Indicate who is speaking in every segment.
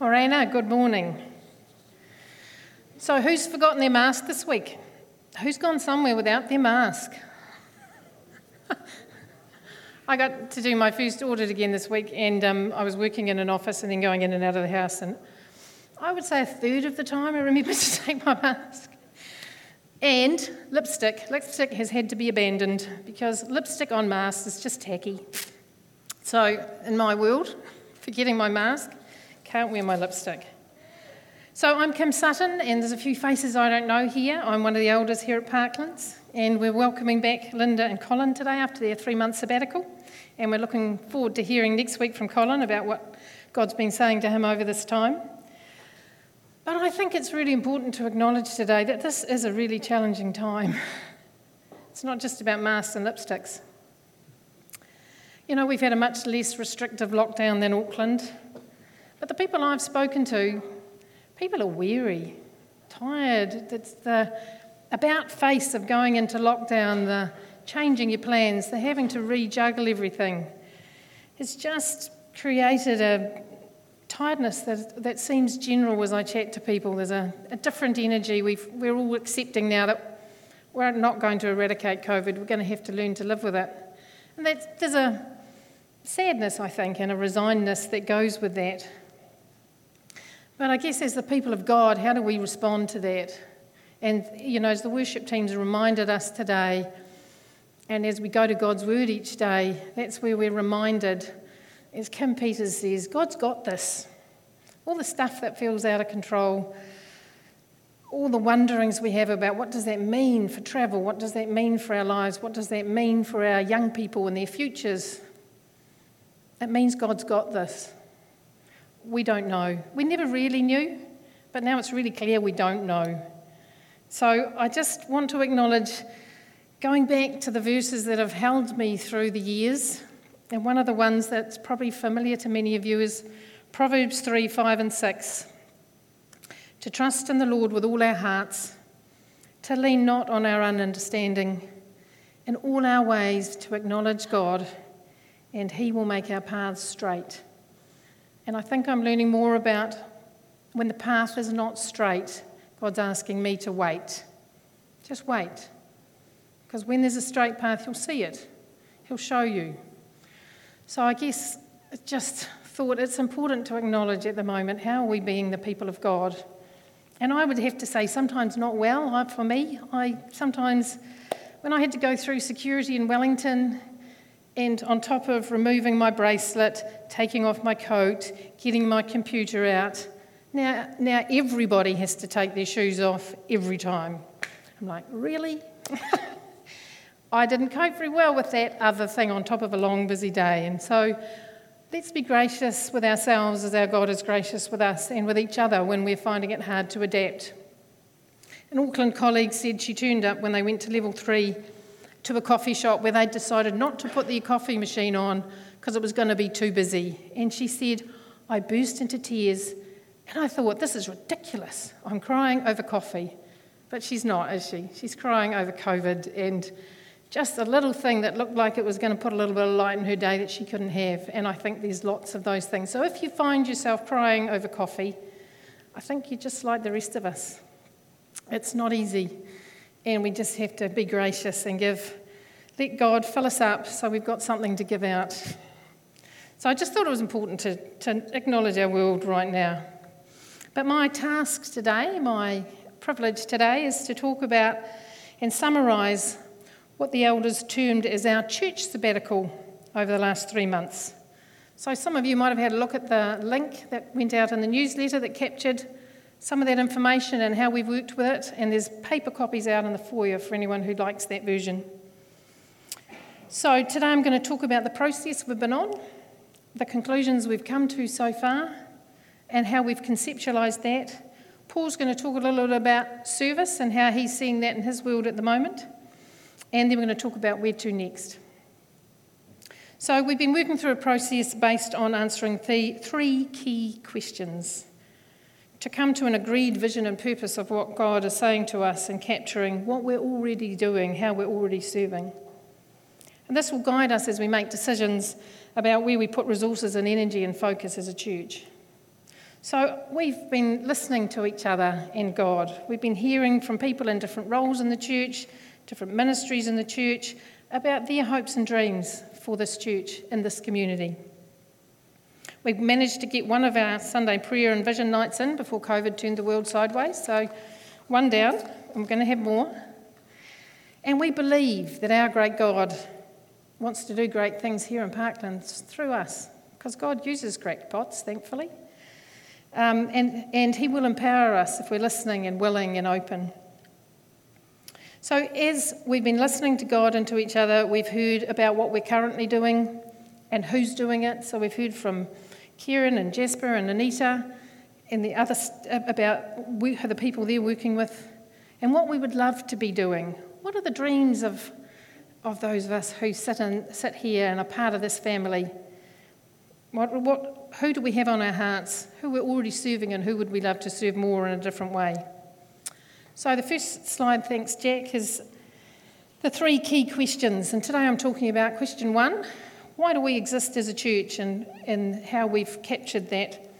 Speaker 1: Morena, good morning. So, who's forgotten their mask this week? Who's gone somewhere without their mask? I got to do my first audit again this week, and um, I was working in an office and then going in and out of the house. And I would say a third of the time I remember to take my mask. And lipstick. Lipstick has had to be abandoned because lipstick on masks is just tacky. So, in my world, forgetting my mask, can't wear my lipstick. So I'm Kim Sutton, and there's a few faces I don't know here. I'm one of the elders here at Parklands, and we're welcoming back Linda and Colin today after their three month sabbatical. And we're looking forward to hearing next week from Colin about what God's been saying to him over this time. But I think it's really important to acknowledge today that this is a really challenging time. It's not just about masks and lipsticks. You know, we've had a much less restrictive lockdown than Auckland, but the people I've spoken to, people are weary, tired. It's the about face of going into lockdown, the changing your plans, the having to rejuggle everything. It's just created a tiredness that, that seems general as I chat to people. There's a, a different energy. we we're all accepting now that we're not going to eradicate COVID, we're going to have to learn to live with it. And there's a sadness, I think, and a resignedness that goes with that. But I guess as the people of God, how do we respond to that? And, you know, as the worship teams reminded us today, and as we go to God's Word each day, that's where we're reminded, as Kim Peters says, God's got this. All the stuff that feels out of control, all the wonderings we have about what does that mean for travel, what does that mean for our lives, what does that mean for our young people and their futures, it means God's got this we don't know. We never really knew, but now it's really clear we don't know. So I just want to acknowledge going back to the verses that have held me through the years, and one of the ones that's probably familiar to many of you is Proverbs 3 5 and 6. To trust in the Lord with all our hearts, to lean not on our own understanding, in all our ways to acknowledge God, and He will make our paths straight. And I think I'm learning more about when the path is not straight, God's asking me to wait. Just wait. Because when there's a straight path, you'll see it, He'll show you. So I guess I just thought it's important to acknowledge at the moment how are we being the people of God? And I would have to say, sometimes not well. For me, I sometimes, when I had to go through security in Wellington and on top of removing my bracelet, taking off my coat, getting my computer out, now, now everybody has to take their shoes off every time. I'm like, really? I didn't cope very well with that other thing on top of a long, busy day. And so let's be gracious with ourselves as our God is gracious with us and with each other when we're finding it hard to adapt. An Auckland colleague said she turned up when they went to level three to a coffee shop where they'd decided not to put the coffee machine on because it was going to be too busy. And she said, I burst into tears and I thought, this is ridiculous. I'm crying over coffee. But she's not, is she? She's crying over COVID and just a little thing that looked like it was going to put a little bit of light in her day that she couldn't have. And I think there's lots of those things. So if you find yourself crying over coffee, I think you're just like the rest of us. It's not easy. And we just have to be gracious and give, let God fill us up so we've got something to give out. So I just thought it was important to, to acknowledge our world right now. But my task today, my privilege today, is to talk about and summarise what the elders termed as our church sabbatical over the last three months. So some of you might have had a look at the link that went out in the newsletter that captured some of that information and how we've worked with it, and there's paper copies out in the foyer for anyone who likes that version. So, today I'm going to talk about the process we've been on, the conclusions we've come to so far, and how we've conceptualised that. Paul's going to talk a little bit about service and how he's seeing that in his world at the moment, and then we're going to talk about where to next. So, we've been working through a process based on answering the three key questions to come to an agreed vision and purpose of what God is saying to us and capturing what we're already doing, how we're already serving. And this will guide us as we make decisions about where we put resources and energy and focus as a church. So, we've been listening to each other and God. We've been hearing from people in different roles in the church, different ministries in the church, about their hopes and dreams for this church in this community. We've managed to get one of our Sunday prayer and vision nights in before COVID turned the world sideways, so one down. I'm going to have more. And we believe that our great God wants to do great things here in Parkland through us, because God uses crackpots, thankfully. Um, and, and He will empower us if we're listening and willing and open. So, as we've been listening to God and to each other, we've heard about what we're currently doing and who's doing it. So, we've heard from Kieran and Jasper and Anita and the other uh, about the people they're working with and what we would love to be doing. What are the dreams of, of those of us who sit, in, sit here and are part of this family? What, what, who do we have on our hearts? Who we're already serving and who would we love to serve more in a different way? So, the first slide, thanks, Jack, is the three key questions. And today I'm talking about question one why do we exist as a church and, and how we've captured that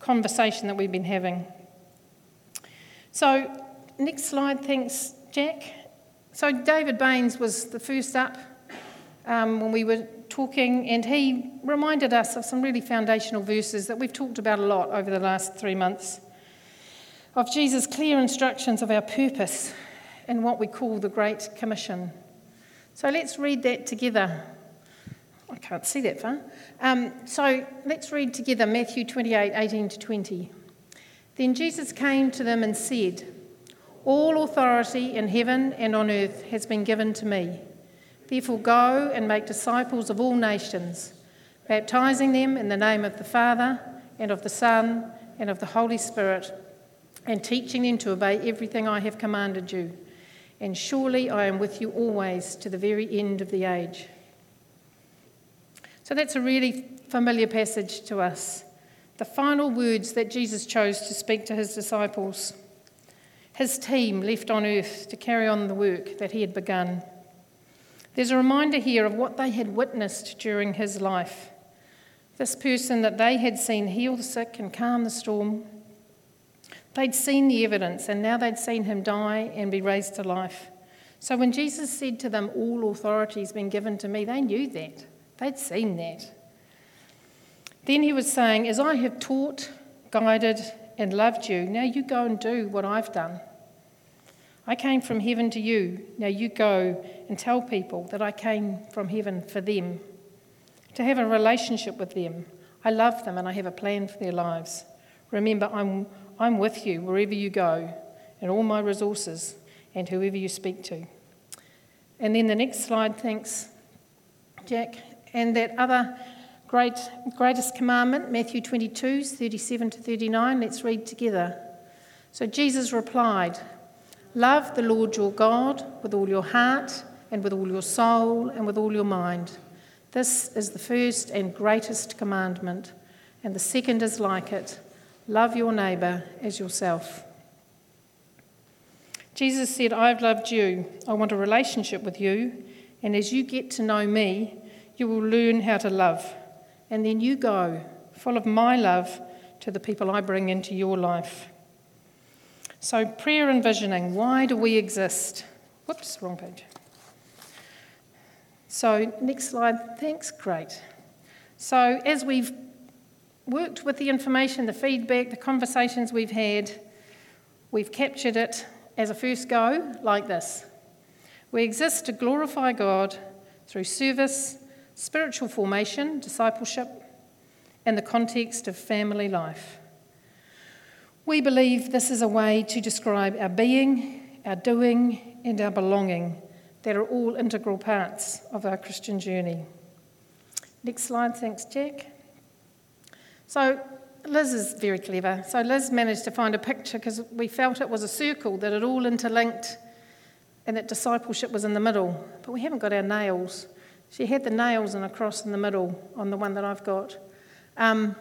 Speaker 1: conversation that we've been having. So, next slide, thanks, Jack. So, David Baines was the first up um, when we were talking, and he reminded us of some really foundational verses that we've talked about a lot over the last three months of Jesus' clear instructions of our purpose in what we call the Great Commission. So let's read that together. I can't see that far. Um, so let's read together Matthew 28 18 to 20. Then Jesus came to them and said, All authority in heaven and on earth has been given to me. Therefore, go and make disciples of all nations, baptizing them in the name of the Father and of the Son and of the Holy Spirit and teaching them to obey everything I have commanded you. And surely I am with you always to the very end of the age. So that's a really familiar passage to us. The final words that Jesus chose to speak to his disciples, his team left on earth to carry on the work that he had begun. There's a reminder here of what they had witnessed during his life. This person that they had seen heal the sick and calm the storm, They'd seen the evidence, and now they'd seen him die and be raised to life. So when Jesus said to them, All authority has been given to me, they knew that. They'd seen that. Then he was saying, As I have taught, guided, and loved you, now you go and do what I've done. I came from heaven to you. Now you go and tell people that I came from heaven for them, to have a relationship with them. I love them and I have a plan for their lives. Remember, I'm I'm with you wherever you go, and all my resources, and whoever you speak to. And then the next slide, thanks, Jack. And that other great, greatest commandment, Matthew 22, 37 to 39, let's read together. So Jesus replied, Love the Lord your God with all your heart, and with all your soul, and with all your mind. This is the first and greatest commandment, and the second is like it. Love your neighbour as yourself. Jesus said, I've loved you. I want a relationship with you. And as you get to know me, you will learn how to love. And then you go, full of my love, to the people I bring into your life. So, prayer and visioning why do we exist? Whoops, wrong page. So, next slide. Thanks, great. So, as we've worked with the information, the feedback, the conversations we've had, we've captured it as a first go like this. We exist to glorify God through service, spiritual formation, discipleship, and the context of family life. We believe this is a way to describe our being, our doing, and our belonging that are all integral parts of our Christian journey. Next slide, thanks, Jack. So Liz is very clever. So Liz managed to find a picture because we felt it was a circle that it all interlinked and that discipleship was in the middle. But we haven't got our nails. She had the nails and a cross in the middle on the one that I've got. Um,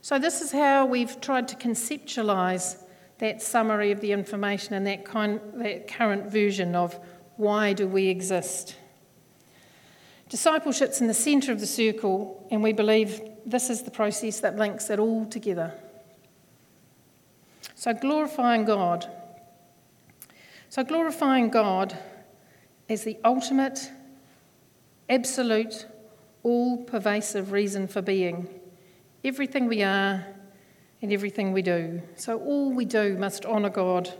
Speaker 1: So, this is how we've tried to conceptualize that summary of the information and that, kind, that current version of why do we exist. Discipleship's in the centre of the circle, and we believe this is the process that links it all together. So, glorifying God. So, glorifying God is the ultimate, absolute, all pervasive reason for being. Everything we are and everything we do. So, all we do must honour God,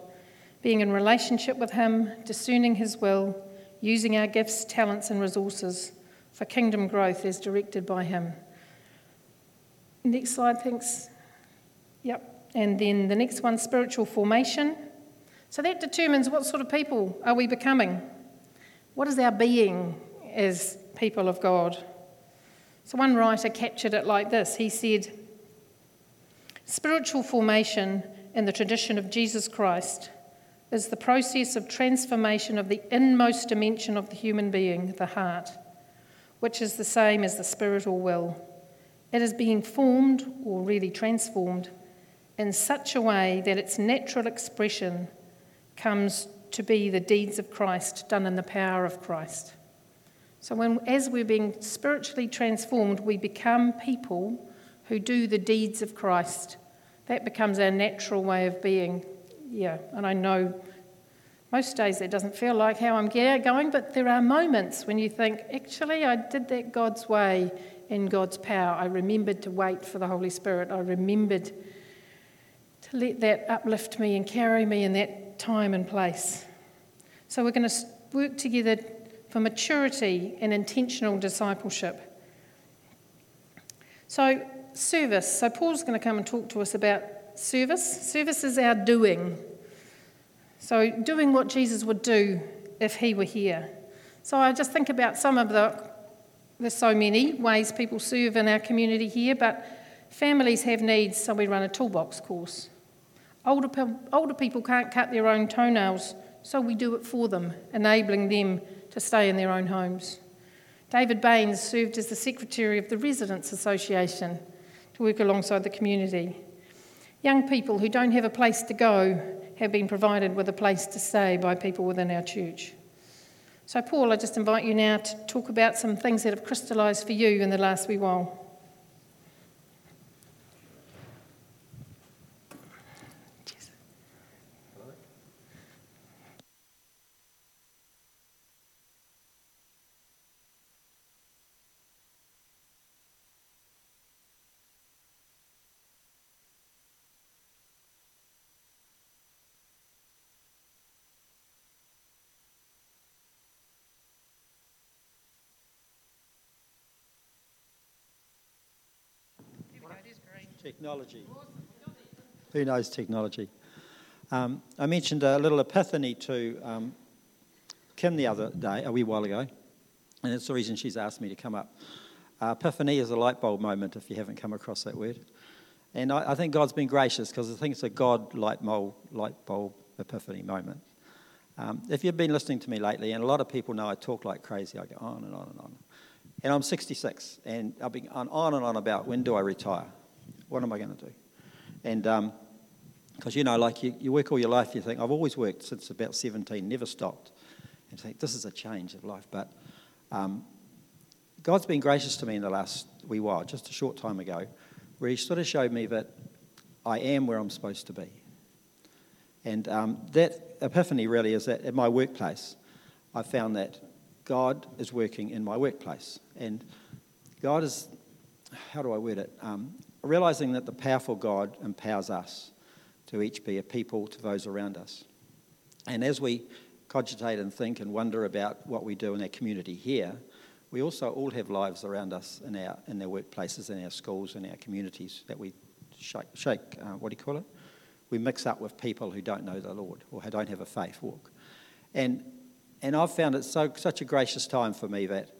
Speaker 1: being in relationship with Him, discerning His will, using our gifts, talents, and resources for kingdom growth as directed by Him. Next slide, thanks. Yep. And then the next one spiritual formation. So that determines what sort of people are we becoming? What is our being as people of God? So one writer captured it like this he said, Spiritual formation in the tradition of Jesus Christ is the process of transformation of the inmost dimension of the human being, the heart which is the same as the spiritual will. It is being formed, or really transformed, in such a way that its natural expression comes to be the deeds of Christ done in the power of Christ. So, when, as we're being spiritually transformed, we become people who do the deeds of Christ. That becomes our natural way of being. Yeah, and I know most days it doesn't feel like how I'm going, but there are moments when you think, actually, I did that God's way in God's power. I remembered to wait for the Holy Spirit. I remembered to let that uplift me and carry me in that time and place. So we're going to work together for maturity and intentional discipleship. So, service. So, Paul's going to come and talk to us about service. Service is our doing. So, doing what Jesus would do if he were here. So, I just think about some of the, there's so many ways people serve in our community here, but families have needs, so we run a toolbox course. Older, older people can't cut their own toenails, so we do it for them, enabling them to stay in their own homes. David Baines served as the secretary of the Residents Association to work alongside the community. Young people who don't have a place to go have been provided with a place to stay by people within our church. So, Paul, I just invite you now to talk about some things that have crystallised for you in the last wee while.
Speaker 2: Technology. Who knows technology? Um, I mentioned a little epiphany to um, Kim the other day, a wee while ago, and it's the reason she's asked me to come up. Uh, epiphany is a light bulb moment, if you haven't come across that word. And I, I think God's been gracious because I think it's a God light bulb, light bulb epiphany moment. Um, if you've been listening to me lately, and a lot of people know I talk like crazy, I go on and on and on. And I'm 66, and I've been on, on and on about when do I retire? What am I going to do? And because, um, you know, like you, you work all your life, you think, I've always worked since about 17, never stopped. And think, this is a change of life. But um, God's been gracious to me in the last wee while, just a short time ago, where He sort of showed me that I am where I'm supposed to be. And um, that epiphany really is that at my workplace, I found that God is working in my workplace. And God is, how do I word it? Um, realizing that the powerful God empowers us to each be a people to those around us. And as we cogitate and think and wonder about what we do in our community here, we also all have lives around us in our, in our workplaces, in our schools, in our communities that we shake, shake uh, what do you call it? We mix up with people who don't know the Lord or who don't have a faith walk. And, and I've found it so, such a gracious time for me that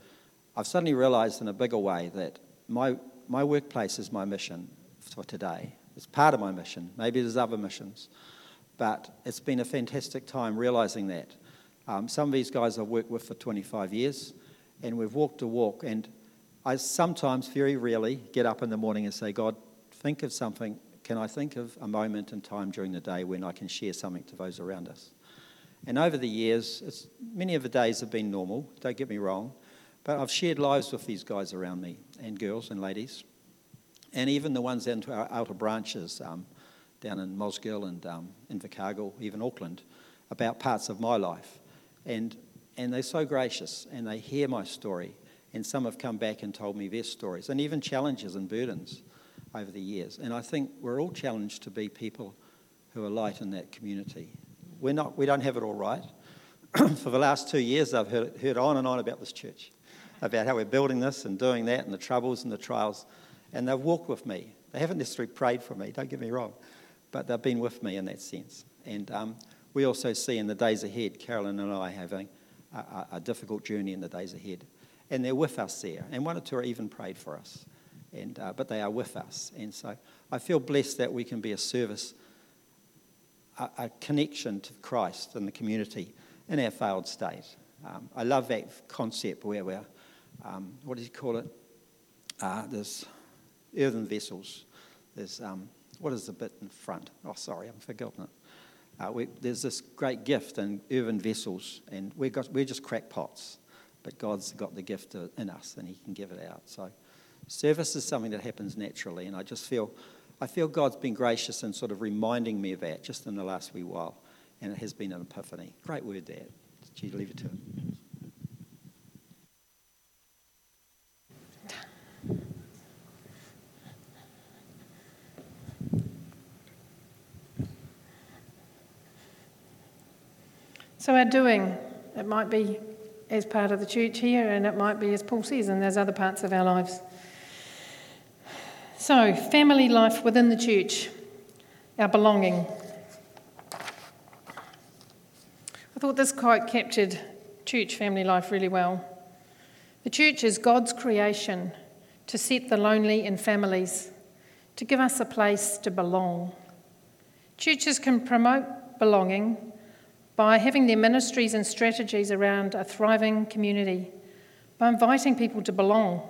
Speaker 2: I've suddenly realized in a bigger way that my, my workplace is my mission for today. It's part of my mission. Maybe there's other missions. But it's been a fantastic time realizing that. Um, some of these guys I've worked with for 25 years, and we've walked a walk. And I sometimes, very rarely, get up in the morning and say, God, think of something, can I think of a moment in time during the day when I can share something to those around us? And over the years, many of the days have been normal, don't get me wrong, but I've shared lives with these guys around me, and girls and ladies, and even the ones into our outer branches um, down in Mosgiel and um, in Invercargill, even Auckland, about parts of my life. And, and they're so gracious, and they hear my story, and some have come back and told me their stories, and even challenges and burdens over the years. And I think we're all challenged to be people who are light in that community. We're not, we don't have it all right. For the last two years, I've heard, heard on and on about this church, about how we're building this and doing that, and the troubles and the trials. And they've walked with me. They haven't necessarily prayed for me, don't get me wrong, but they've been with me in that sense. And um, we also see in the days ahead, Carolyn and I having a, a, a difficult journey in the days ahead. And they're with us there. And one or two are even prayed for us and, uh, but they are with us. And so I feel blessed that we can be a service, a, a connection to Christ and the community in our failed state. Um, I love that concept where we're, um, what do you call it? Uh, there's earthen vessels. There's, um, what is the bit in front? Oh, sorry, I've forgotten it. Uh, we, there's this great gift in earthen vessels, and we got, we're just crackpots, but God's got the gift in us, and He can give it out. So Service is something that happens naturally, and I just feel, I feel God's been gracious in sort of reminding me of that just in the last wee while, and it has been an epiphany. Great word, Dad. Gee, leave it to it.
Speaker 1: So, our doing, it might be as part of the church here, and it might be, as Paul says, and there's other parts of our lives. So, family life within the church, our belonging. I thought this quote captured church family life really well. The church is God's creation to set the lonely in families, to give us a place to belong. Churches can promote belonging by having their ministries and strategies around a thriving community, by inviting people to belong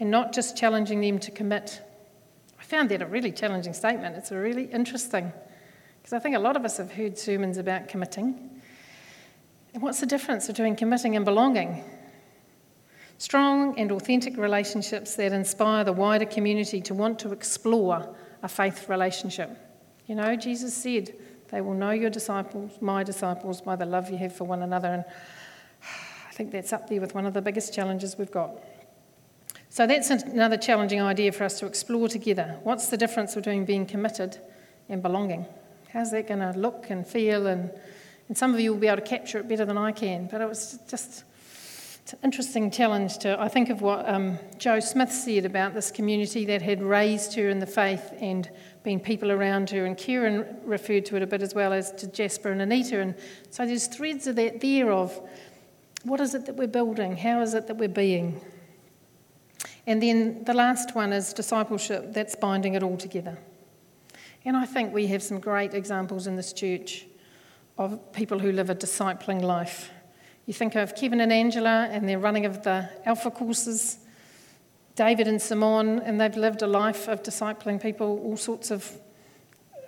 Speaker 1: and not just challenging them to commit I found that a really challenging statement. It's a really interesting because I think a lot of us have heard sermons about committing. And what's the difference between committing and belonging? Strong and authentic relationships that inspire the wider community to want to explore a faith relationship. You know, Jesus said, They will know your disciples, my disciples, by the love you have for one another. And I think that's up there with one of the biggest challenges we've got. So that's another challenging idea for us to explore together. What's the difference between being committed and belonging? How's that going to look and feel? And, and some of you will be able to capture it better than I can. But it was just it's an interesting challenge to. I think of what um, Joe Smith said about this community that had raised her in the faith and been people around her. And Kieran referred to it a bit as well as to Jasper and Anita. And so there's threads of that there of what is it that we're building? How is it that we're being? And then the last one is discipleship, that's binding it all together. And I think we have some great examples in this church of people who live a discipling life. You think of Kevin and Angela and their running of the Alpha courses, David and Simone, and they've lived a life of discipling people, all sorts of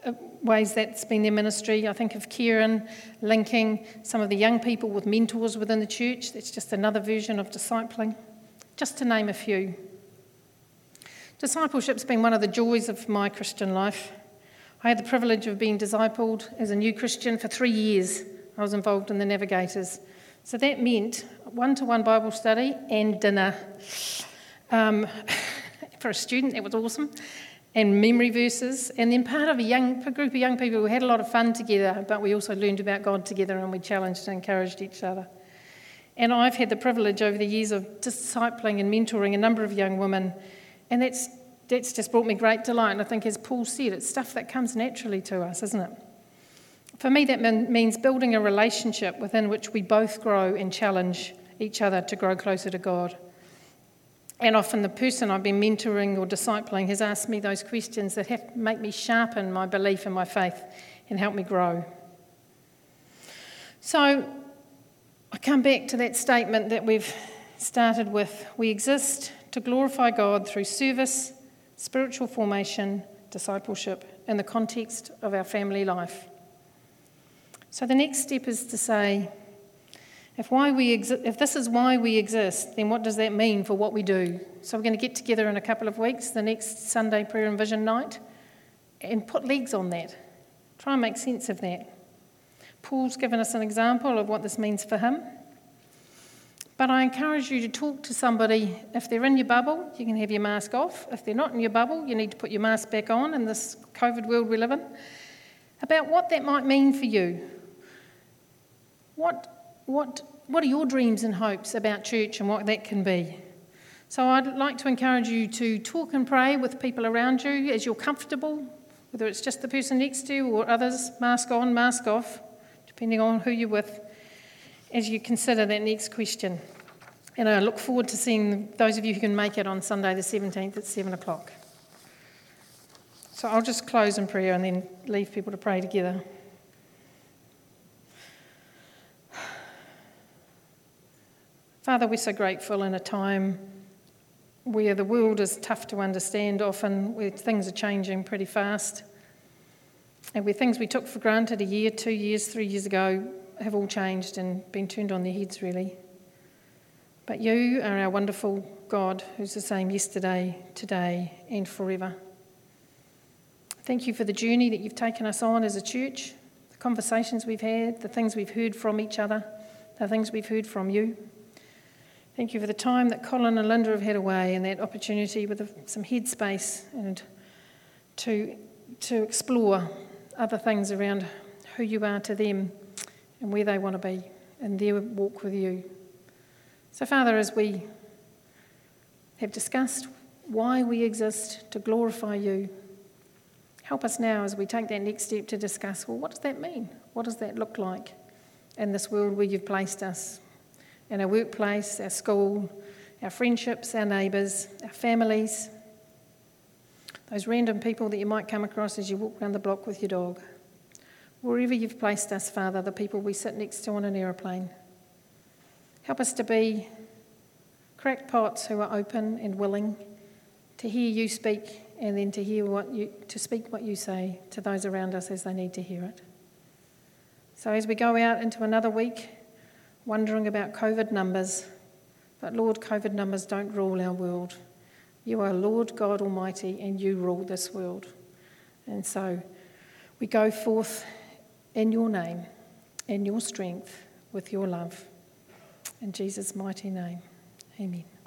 Speaker 1: uh, ways that's been their ministry. I think of Kieran linking some of the young people with mentors within the church. That's just another version of discipling, just to name a few. Discipleship's been one of the joys of my Christian life. I had the privilege of being discipled as a new Christian for three years. I was involved in the Navigators. So that meant one to one Bible study and dinner. Um, for a student, that was awesome. And memory verses. And then part of a, young, a group of young people who had a lot of fun together, but we also learned about God together and we challenged and encouraged each other. And I've had the privilege over the years of discipling and mentoring a number of young women and that's, that's just brought me great delight. And I think, as Paul said, it's stuff that comes naturally to us, isn't it? For me, that means building a relationship within which we both grow and challenge each other to grow closer to God. And often the person I've been mentoring or discipling has asked me those questions that have make me sharpen my belief in my faith and help me grow. So I come back to that statement that we've started with. We exist to glorify God through service, spiritual formation, discipleship in the context of our family life. So the next step is to say, if, why we exi- if this is why we exist, then what does that mean for what we do? So we're going to get together in a couple of weeks, the next Sunday prayer and vision night, and put legs on that. Try and make sense of that. Paul's given us an example of what this means for him. But I encourage you to talk to somebody. If they're in your bubble, you can have your mask off. If they're not in your bubble, you need to put your mask back on in this COVID world we live in. About what that might mean for you. What, what, what are your dreams and hopes about church and what that can be? So I'd like to encourage you to talk and pray with people around you as you're comfortable, whether it's just the person next to you or others, mask on, mask off, depending on who you're with as you consider that next question. And I look forward to seeing those of you who can make it on Sunday the 17th at 7 o'clock. So I'll just close in prayer and then leave people to pray together. Father, we're so grateful in a time where the world is tough to understand often, where things are changing pretty fast, and where things we took for granted a year, two years, three years ago have all changed and been turned on their heads, really. But you are our wonderful God who's the same yesterday, today, and forever. Thank you for the journey that you've taken us on as a church, the conversations we've had, the things we've heard from each other, the things we've heard from you. Thank you for the time that Colin and Linda have had away and that opportunity with some headspace and to, to explore other things around who you are to them and where they want to be in their walk with you. So, Father, as we have discussed why we exist to glorify you, help us now as we take that next step to discuss well, what does that mean? What does that look like in this world where you've placed us? In our workplace, our school, our friendships, our neighbours, our families, those random people that you might come across as you walk around the block with your dog. Wherever you've placed us, Father, the people we sit next to on an aeroplane. Help us to be crackpots who are open and willing to hear you speak and then to hear what you to speak what you say to those around us as they need to hear it. So as we go out into another week, wondering about COVID numbers, but Lord, COVID numbers don't rule our world. You are Lord God Almighty and you rule this world. And so we go forth in your name, in your strength, with your love. In Jesus' mighty name, amen.